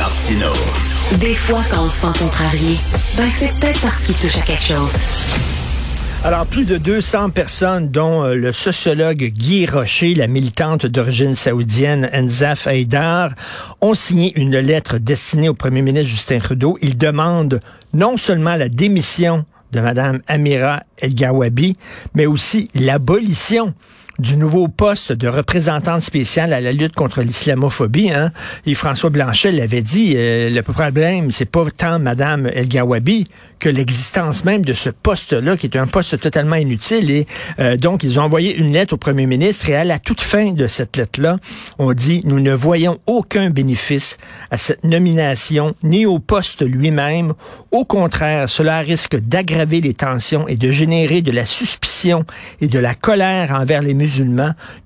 Martino. Des fois, quand on se sent contrarié, ben c'est peut-être parce qu'il touche à quelque chose. Alors, plus de 200 personnes, dont euh, le sociologue Guy Rocher, la militante d'origine saoudienne Enzaf Haïdar, ont signé une lettre destinée au premier ministre Justin Trudeau. Ils demandent non seulement la démission de Mme Amira El-Gawabi, mais aussi l'abolition du nouveau poste de représentante spéciale à la lutte contre l'islamophobie. Hein? Et François Blanchet l'avait dit, euh, le problème, c'est pas tant Madame El Gawabi que l'existence même de ce poste-là, qui est un poste totalement inutile. Et euh, donc, ils ont envoyé une lettre au premier ministre et à la toute fin de cette lettre-là, on dit, nous ne voyons aucun bénéfice à cette nomination, ni au poste lui-même. Au contraire, cela risque d'aggraver les tensions et de générer de la suspicion et de la colère envers les musulmans.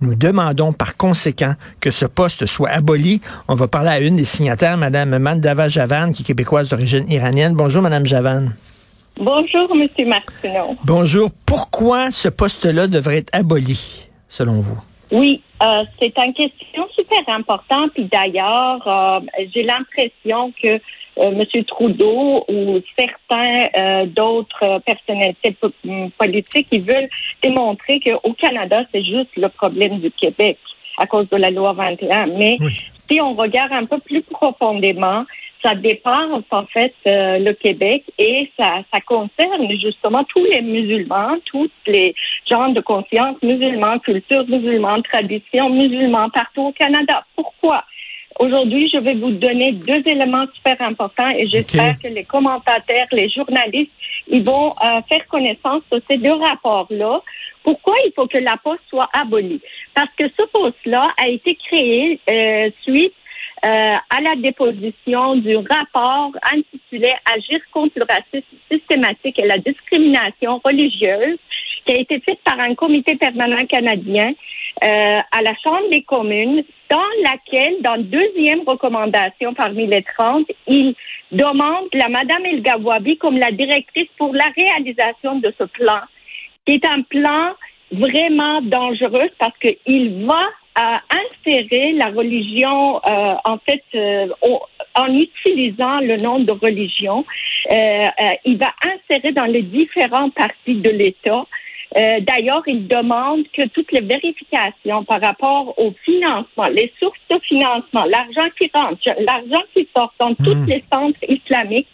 Nous demandons par conséquent que ce poste soit aboli. On va parler à une des signataires, Madame Mandava Javan, qui est québécoise d'origine iranienne. Bonjour, Madame Javan. Bonjour, M. Martineau. Bonjour. Pourquoi ce poste-là devrait être aboli, selon vous? Oui, euh, c'est une question super importante. Puis d'ailleurs, euh, j'ai l'impression que M. Trudeau ou certains d'autres personnalités politiques, ils veulent démontrer qu'au Canada, c'est juste le problème du Québec à cause de la loi 21. Mais si on regarde un peu plus profondément, ça dépasse en fait euh, le Québec et ça, ça concerne justement tous les musulmans, tous les genres de conscience musulmans, culture musulmane, tradition musulmane partout au Canada. Pourquoi? Aujourd'hui, je vais vous donner deux éléments super importants et j'espère que les commentateurs, les journalistes, ils vont euh, faire connaissance de ces deux rapports-là. Pourquoi il faut que la poste soit abolie? Parce que ce poste-là a été créé euh, suite euh, à la déposition du rapport intitulé Agir contre le racisme systématique et la discrimination religieuse qui a été fait par un comité permanent canadien euh, à la Chambre des communes, dans laquelle, dans deuxième recommandation parmi les 30, il demande la Madame El Gawwabi comme la directrice pour la réalisation de ce plan, qui est un plan vraiment dangereux parce qu'il va à insérer la religion, euh, en fait, euh, en utilisant le nom de religion, euh, il va insérer dans les différentes parties de l'État. D'ailleurs, il demande que toutes les vérifications par rapport au financement, les sources de financement, l'argent qui rentre, l'argent qui sort dans tous hmm. les centres islamiques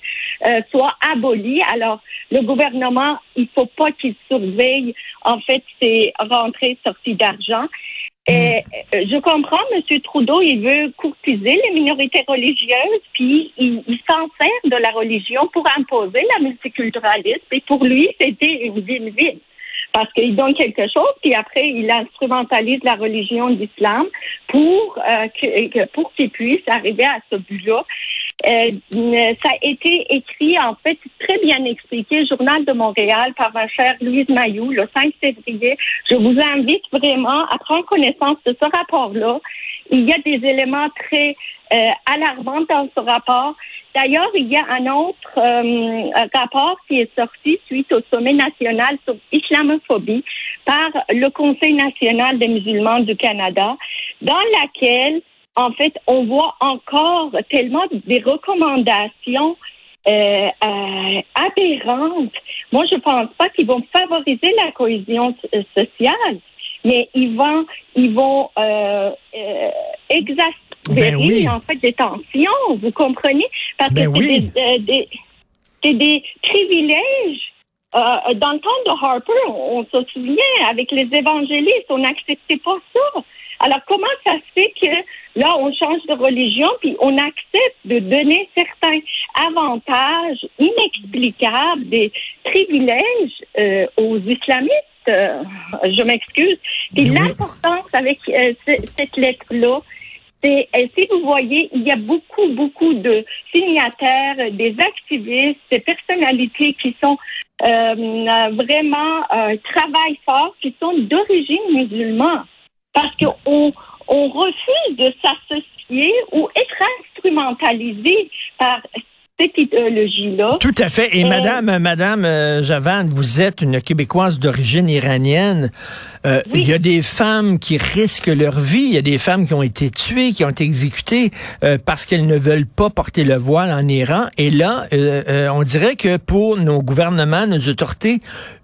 soient abolies. Alors, le gouvernement, il faut pas qu'il surveille en fait ces rentrées sorties d'argent. Et mm. euh, je comprends, M. Trudeau, il veut courtiser les minorités religieuses, puis il, s'en sert de la religion pour imposer la multiculturalisme. Et pour lui, c'était une ville vide. Parce qu'il donne quelque chose, puis après, il instrumentalise la religion d'islam pour, euh, que, pour qu'il puisse arriver à ce but-là. Euh, ça a été écrit, en fait, très bien expliqué, Journal de Montréal, par ma chère Louise Mayou, le 5 février. Je vous invite vraiment à prendre connaissance de ce rapport-là. Il y a des éléments très euh, alarmants dans ce rapport. D'ailleurs, il y a un autre euh, rapport qui est sorti suite au sommet national sur l'islamophobie par le Conseil national des musulmans du Canada, dans laquelle en fait, on voit encore tellement des recommandations euh, euh, aberrantes. Moi, je pense pas qu'ils vont favoriser la cohésion sociale, mais ils vont, ils vont euh, euh ben en fait des tensions. Vous comprenez? Parce ben que c'est des, des, des, privilèges. dans le temps de Harper, on, on se souvient, avec les évangélistes, on n'acceptait pas ça. Alors, comment ça se fait que là, on change de religion, puis on accepte de donner certains avantages inexplicables, des privilèges euh, aux islamistes? Euh, je m'excuse. Puis l'importance avec euh, cette lettre-là, c'est, si vous voyez, il y a beaucoup, beaucoup de signataires, des activistes, des personnalités qui sont vraiment travaillent fort, qui sont d'origine musulmane parce qu'on on refuse de s'associer ou être instrumentalisé par cette idéologie-là. Tout à fait. Et, Madame, Madame euh, Javan, vous êtes une Québécoise d'origine iranienne. Euh, il y a des femmes qui risquent leur vie. Il y a des femmes qui ont été tuées, qui ont été exécutées euh, parce qu'elles ne veulent pas porter le voile en Iran. Et là, on dirait que pour nos gouvernements, nos autorités,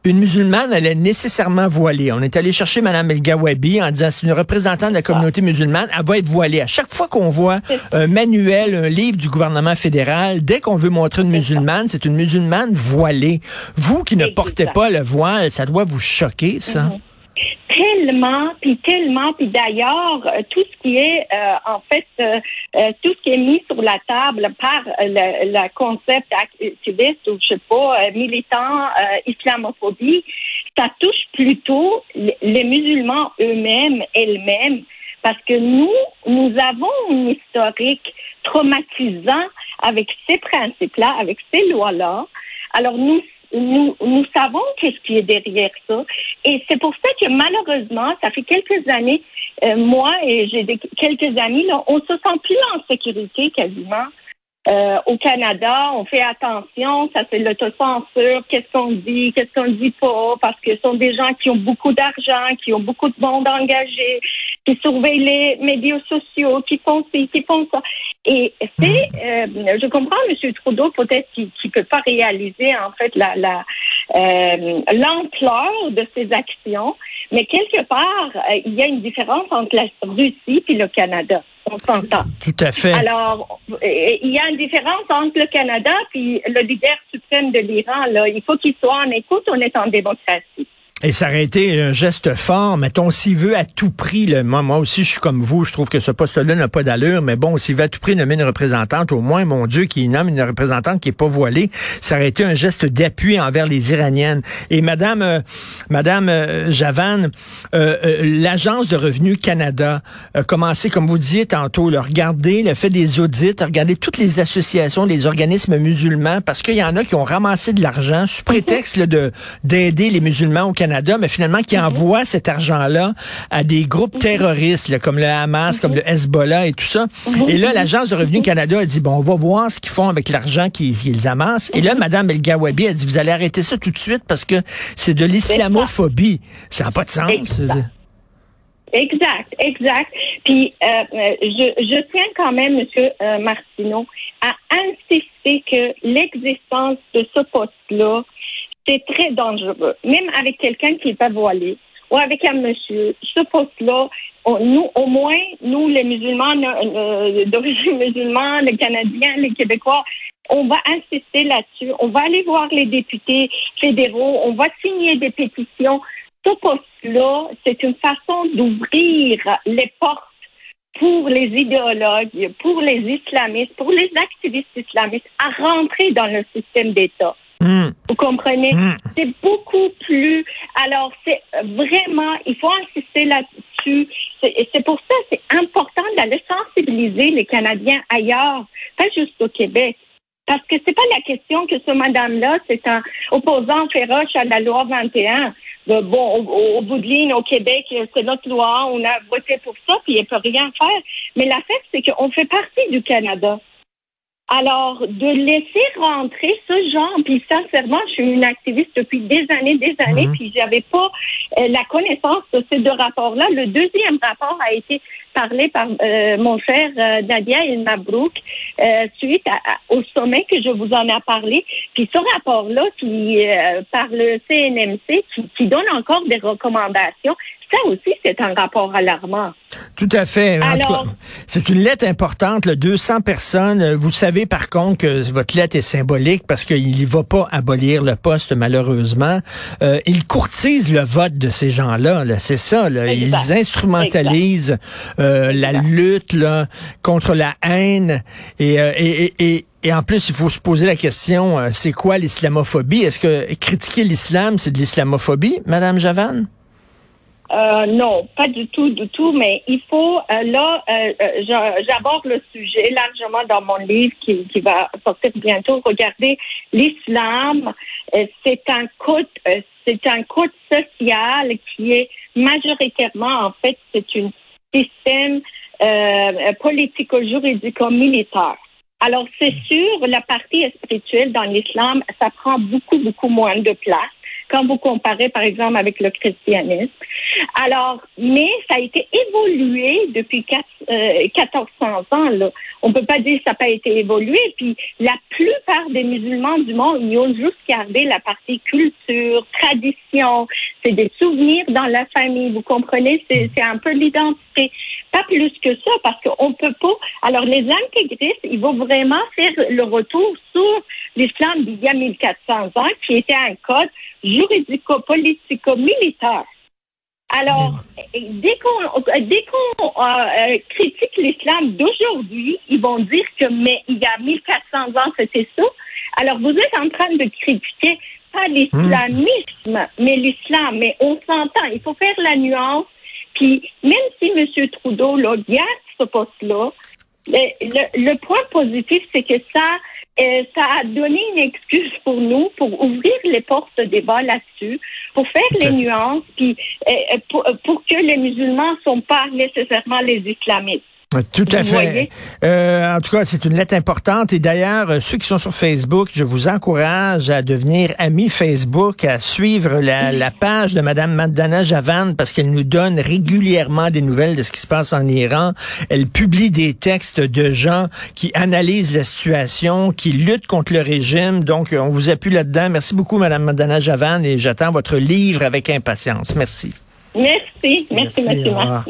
une musulmane, elle est nécessairement voilée. On est allé chercher Madame El Gawabi en disant c'est une représentante de la communauté musulmane, elle va être voilée. À chaque fois qu'on voit un manuel, un livre du gouvernement fédéral, dès qu'on veut montrer une musulmane, c'est une musulmane voilée. Vous qui ne portez pas le voile, ça doit vous choquer, ça. Mhm. Tellement, puis tellement, puis d'ailleurs, euh, tout ce qui est, euh, en fait, euh, tout ce qui est mis sur la table par le, concept activiste ou je sais pas, militant islamophobie, ça touche plutôt les musulmans eux-mêmes, elles-mêmes, parce que nous, nous avons une historique traumatisant avec ces principes-là, avec ces lois-là. Alors, nous, nous, nous savons qu'est-ce qui est derrière ça. Et c'est pour ça que malheureusement, ça fait quelques années, euh, moi et j'ai quelques amis, là, on se sent plus en sécurité quasiment euh, au Canada, on fait attention, ça c'est l'autocensure, qu'est-ce qu'on dit, qu'est-ce qu'on dit pas, parce que ce sont des gens qui ont beaucoup d'argent, qui ont beaucoup de monde engagé, qui surveillent les médias sociaux, qui font ci, qui font ça. Et c'est, euh, je comprends M. Trudeau peut-être qui ne peut pas réaliser en fait la, la euh, l'ampleur de ses actions, mais quelque part, euh, il y a une différence entre la Russie et le Canada. On s'entend. Tout à fait. Alors, euh, il y a une différence entre le Canada puis le leader suprême de l'Iran. Là, il faut qu'il soit en écoute. On est en démocratie. Et ça aurait été un geste fort, mettons, s'il veut à tout prix, moi, moi aussi je suis comme vous, je trouve que ce poste-là n'a pas d'allure, mais bon, s'il veut à tout prix nommer une représentante, au moins, mon Dieu, qu'il nomme une représentante qui est pas voilée, ça aurait été un geste d'appui envers les Iraniennes. Et Madame, euh, Madame euh, Javan, euh, l'Agence de revenus Canada a commencé, comme vous disiez tantôt, le regarder, le fait des audits, regarder toutes les associations, les organismes musulmans, parce qu'il y en a qui ont ramassé de l'argent sous prétexte de d'aider les musulmans au Canada mais finalement qui envoie cet argent-là à des groupes terroristes, comme le Hamas, comme le Hezbollah et tout ça. Et là, l'Agence de revenus Canada a dit, bon, on va voir ce qu'ils font avec l'argent qu'ils amassent. Et là, Mme El Gawabi a dit, vous allez arrêter ça tout de suite parce que c'est de l'islamophobie. Ça n'a pas de sens. Exact, exact. Puis euh, je, je, tiens quand même, Monsieur euh, Martineau, à insister que l'existence de ce poste-là c'est très dangereux. Même avec quelqu'un qui n'est pas voilé ou avec un monsieur, ce poste-là, nous, au moins, nous, les musulmans euh, d'origine musulmane, les Canadiens, les Québécois, on va insister là-dessus. On va aller voir les députés fédéraux. On va signer des pétitions. Ce poste-là, c'est une façon d'ouvrir les portes pour les idéologues, pour les islamistes, pour les activistes islamistes à rentrer dans le système d'État. Vous comprenez? Hmm. C'est beaucoup plus. Alors, c'est vraiment, il faut insister là-dessus. C'est pour ça, c'est important d'aller sensibiliser les Canadiens ailleurs, pas juste au Québec. Parce que c'est pas la question que ce madame-là, c'est un opposant féroce à la loi 21. bon, au, bout de ligne, au Québec, c'est notre loi, on a voté pour ça, puis elle peut rien faire. Mais la fait, c'est qu'on fait partie du Canada. Alors, de laisser rentrer ce genre, puis sincèrement, je suis une activiste depuis des années, des années, mhm. puis j'avais pas euh, la connaissance de ces deux rapports-là. Le deuxième rapport a été parlé par euh, mon frère euh, Nadia El Mabrouk euh, suite au sommet que je vous en ai parlé. Puis ce rapport-là, qui par le CNMC, qui, qui donne encore des recommandations, ça aussi, c'est un rapport alarmant. Tout à fait. C'est une lettre importante, le 200 personnes. Vous savez par contre que votre lettre est symbolique parce qu'il ne va pas abolir le poste malheureusement. Euh, il courtise le vote de ces gens-là. c'est ça. Ils instrumentalisent euh, la lutte là, contre la haine et, euh, et, et, et en plus, il faut se poser la question, euh, c'est quoi l'islamophobie? Est-ce que critiquer l'islam, c'est de l'islamophobie, Madame Javan? Euh, non, pas du tout, du tout, mais il faut, euh, là, euh, j'aborde le sujet largement dans mon livre qui, qui va sortir bientôt. Regardez, l'islam, c'est un code, c'est un code social qui est majoritairement, en fait, c'est un système politico-juridico-militaire. Alors, c'est sûr, la partie spirituelle dans l'islam, ça prend beaucoup, beaucoup moins de place quand vous comparez, par exemple, avec le christianisme. Alors, mais ça a été évolué depuis 4, euh, 1400 ans. Là. On peut pas dire que ça n'a pas été évolué. Puis, la plupart des musulmans du monde, ils ont juste gardé la partie culture, tradition. C'est des souvenirs dans la famille. Vous comprenez? C'est un peu l'identité. Pas plus que ça, parce qu'on peut pas. Alors, les intégristes, ils vont vraiment faire le retour sur l'islam d'il y a 1400 ans, qui était un code juridico-politico-militaire. Alors, dès qu'on dès qu'on euh, critique l'islam d'aujourd'hui, ils vont dire que mais il y a 1400 ans c'était ça. Alors vous êtes en train de critiquer pas l'islamisme, mais l'islam. Mais on s'entend. Il faut faire la nuance. Puis même si M. Trudeau là, garde ce poste-là, le, le, le point positif c'est que ça euh, ça a donné une excuse pour nous pour ouvrir les portes de débat là-dessus, pour faire les nuances, puis euh, euh, pour, pour, que les musulmans ne sont pas nécessairement les islamistes. Tout à fait. Euh, en tout cas, c'est une lettre importante. Et d'ailleurs, euh, ceux qui sont sur Facebook, je vous encourage à devenir amis Facebook, à suivre la, la page de Madame Madana Javan parce qu'elle nous donne régulièrement des nouvelles de ce qui se passe en Iran. Elle publie des textes de gens qui analysent la situation, qui luttent contre le régime. Donc, on vous appuie là-dedans. Merci beaucoup, Madame Madana Javan, et j'attends votre livre avec impatience. Merci. Merci. Merci, Merci. Merci.